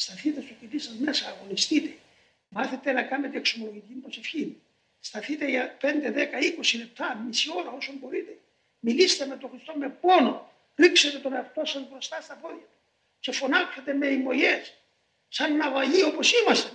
Σταθείτε στο κοινό σας μέσα, αγωνιστείτε. Μάθετε να κάνετε εξομολογητική προσευχή. Σταθείτε για 5, 10, 20 λεπτά, μισή ώρα όσο μπορείτε. Μιλήστε με τον Χριστό με πόνο. Ρίξετε τον εαυτό σας μπροστά στα πόδια του. Και φωνάξετε με ημωγές. Σαν ναυαγοί όπως είμαστε.